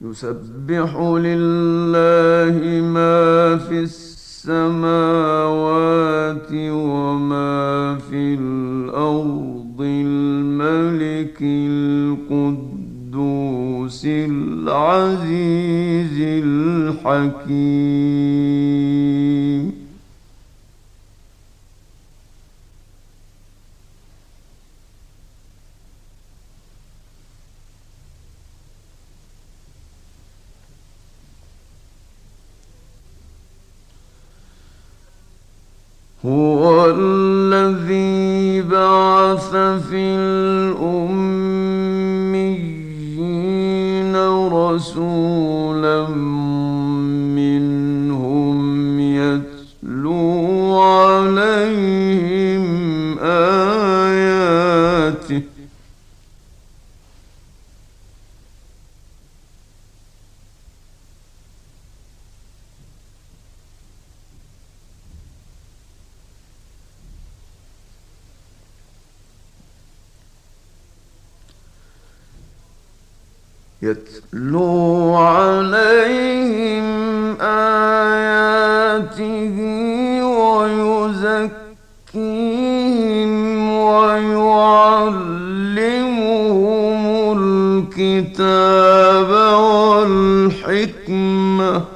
يسبح لله ما في السماوات وما في الأرض الملك القدوس العزيز الحكيم. Ooh, يتلو عليهم آياته ويزكيهم ويعلمهم الكتاب والحكمة.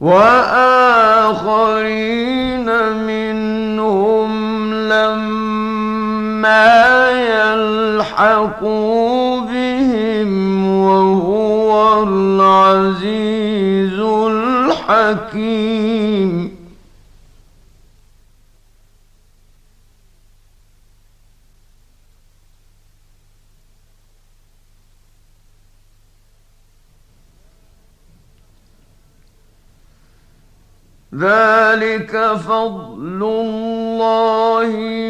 وآخرين منهم لما يلحقوا بهم وهو العزيز الحكيم. ذلك فضل الله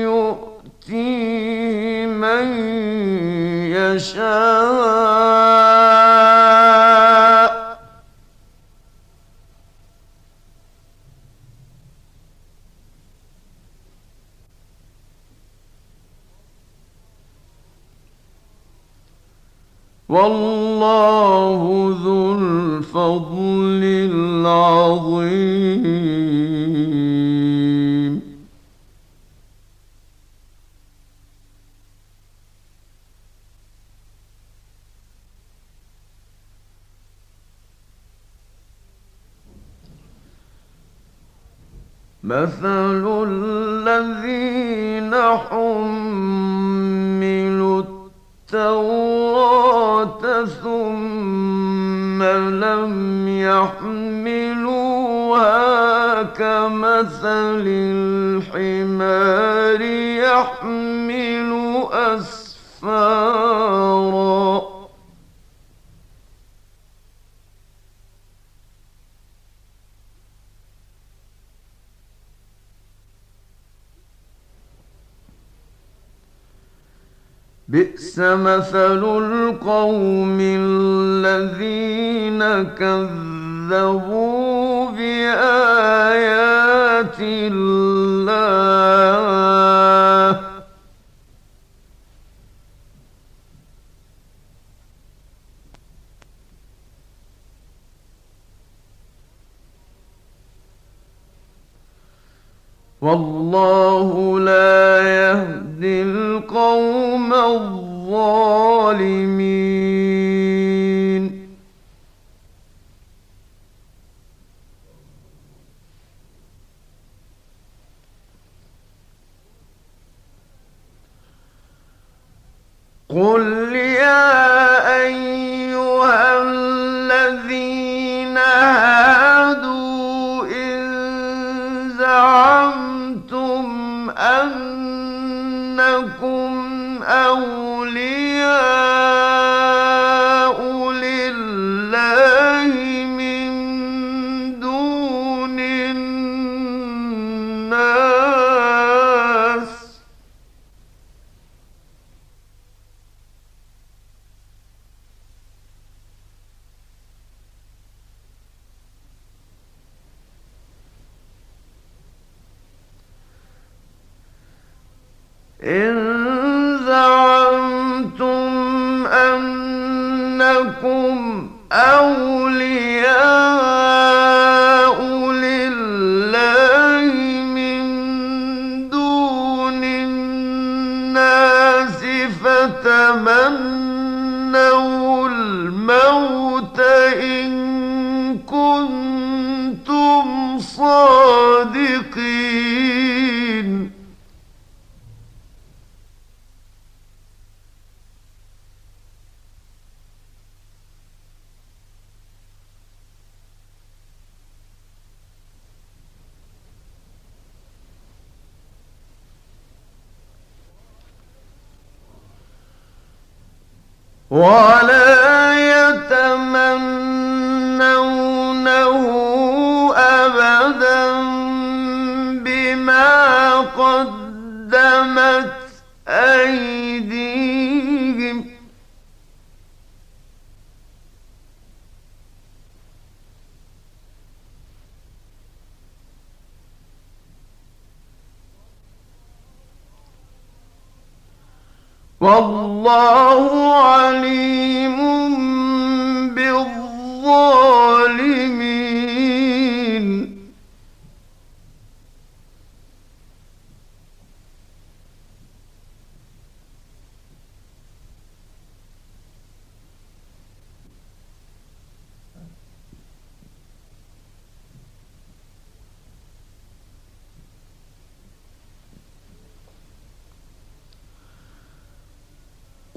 يؤتيه من يشاء. والله ذو الفضل العظيم. مثل الذين حملوا التوراة ثم لم يحملوها كمثل الحمار يحمل أسفارا. بئس مثل القوم الذين كذبوا بآيات الله. والله قل إن ولا يتمنونه أبدا بما قدمت أيديهم والله عليم بالظالمين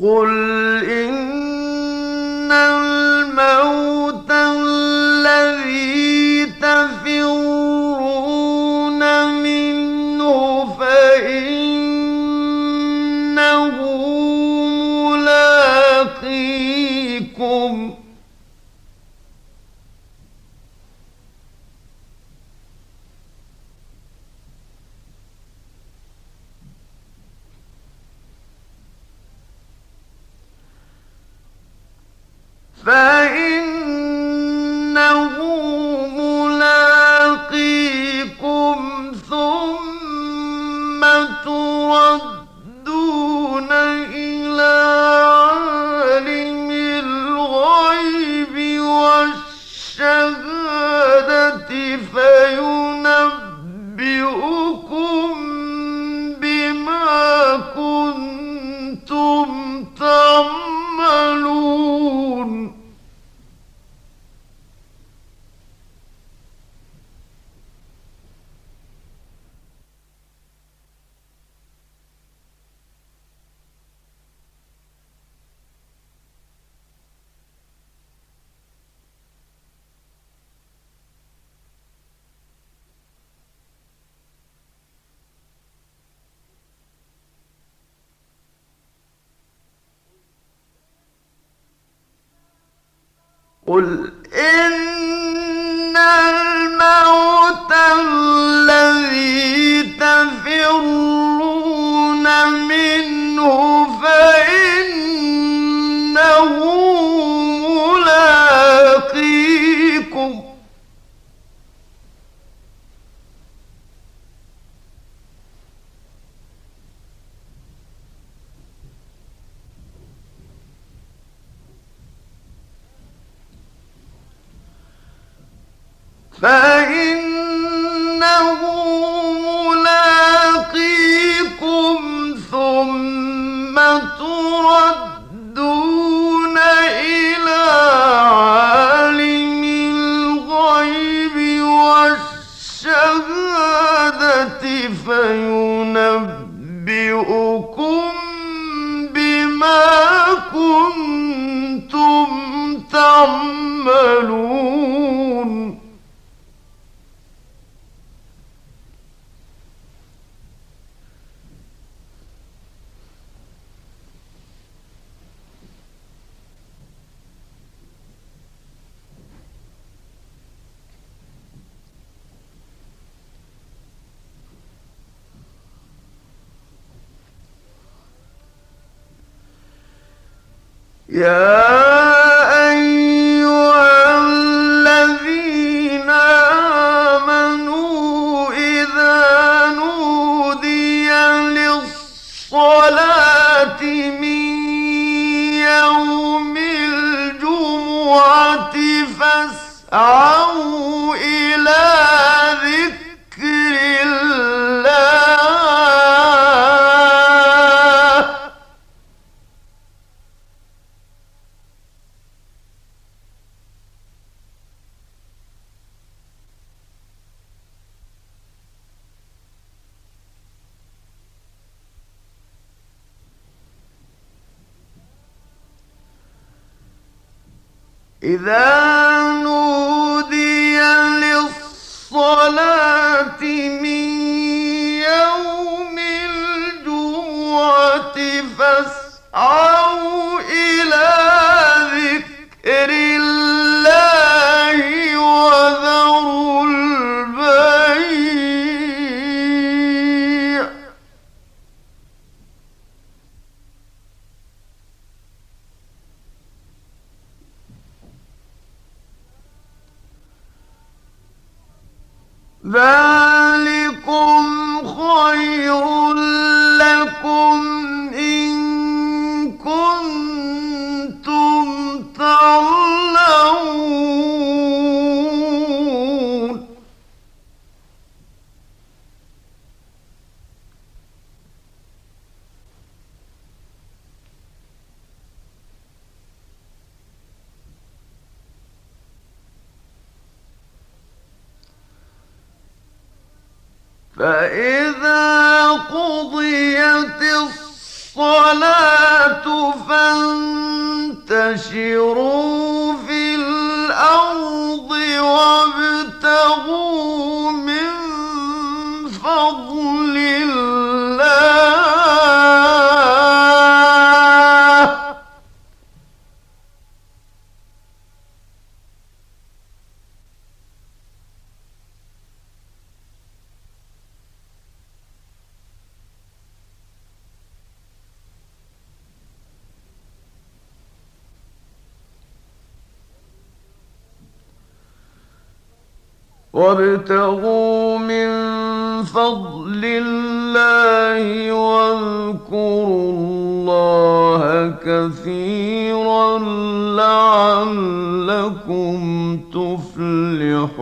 قل إن فإن قل إن فإن يا إذا فإذا قضيت الصلاة فانتشروا في الأرض وابتغوا وابتغوا من فضل الله واذكروا الله كثيرا لعلكم تفلحون.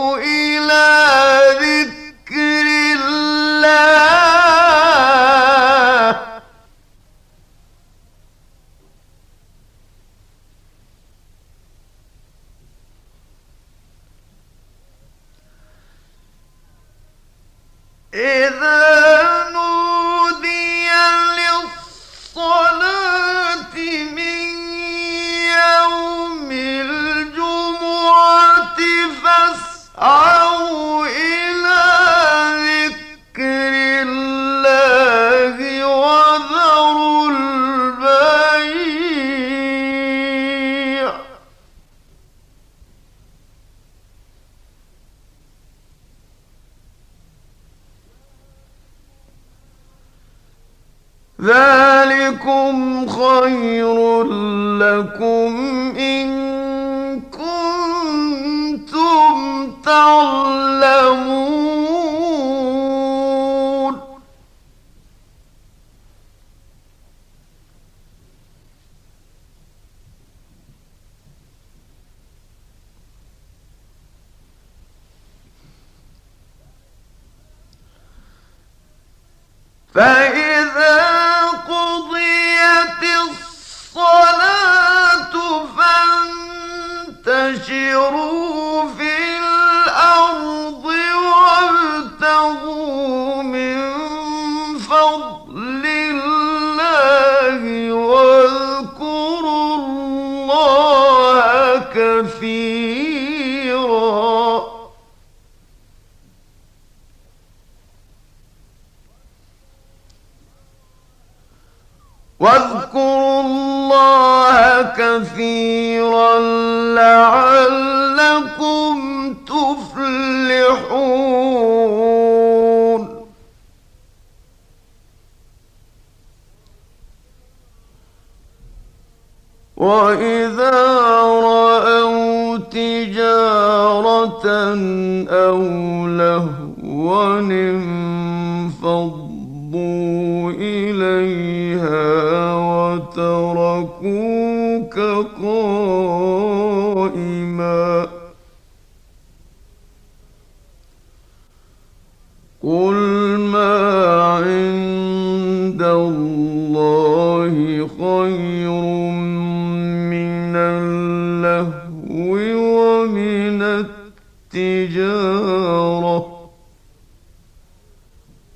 تعلمون واذا راوا تجاره أو لهوا انفضوا اليها وتركوك قائما خير من اللهو ومن التجارة.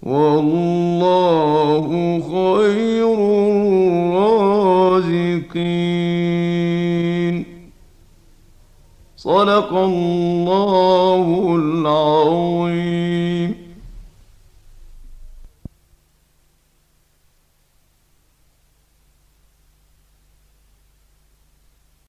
والله خير الرازقين. صدق الله العظيم.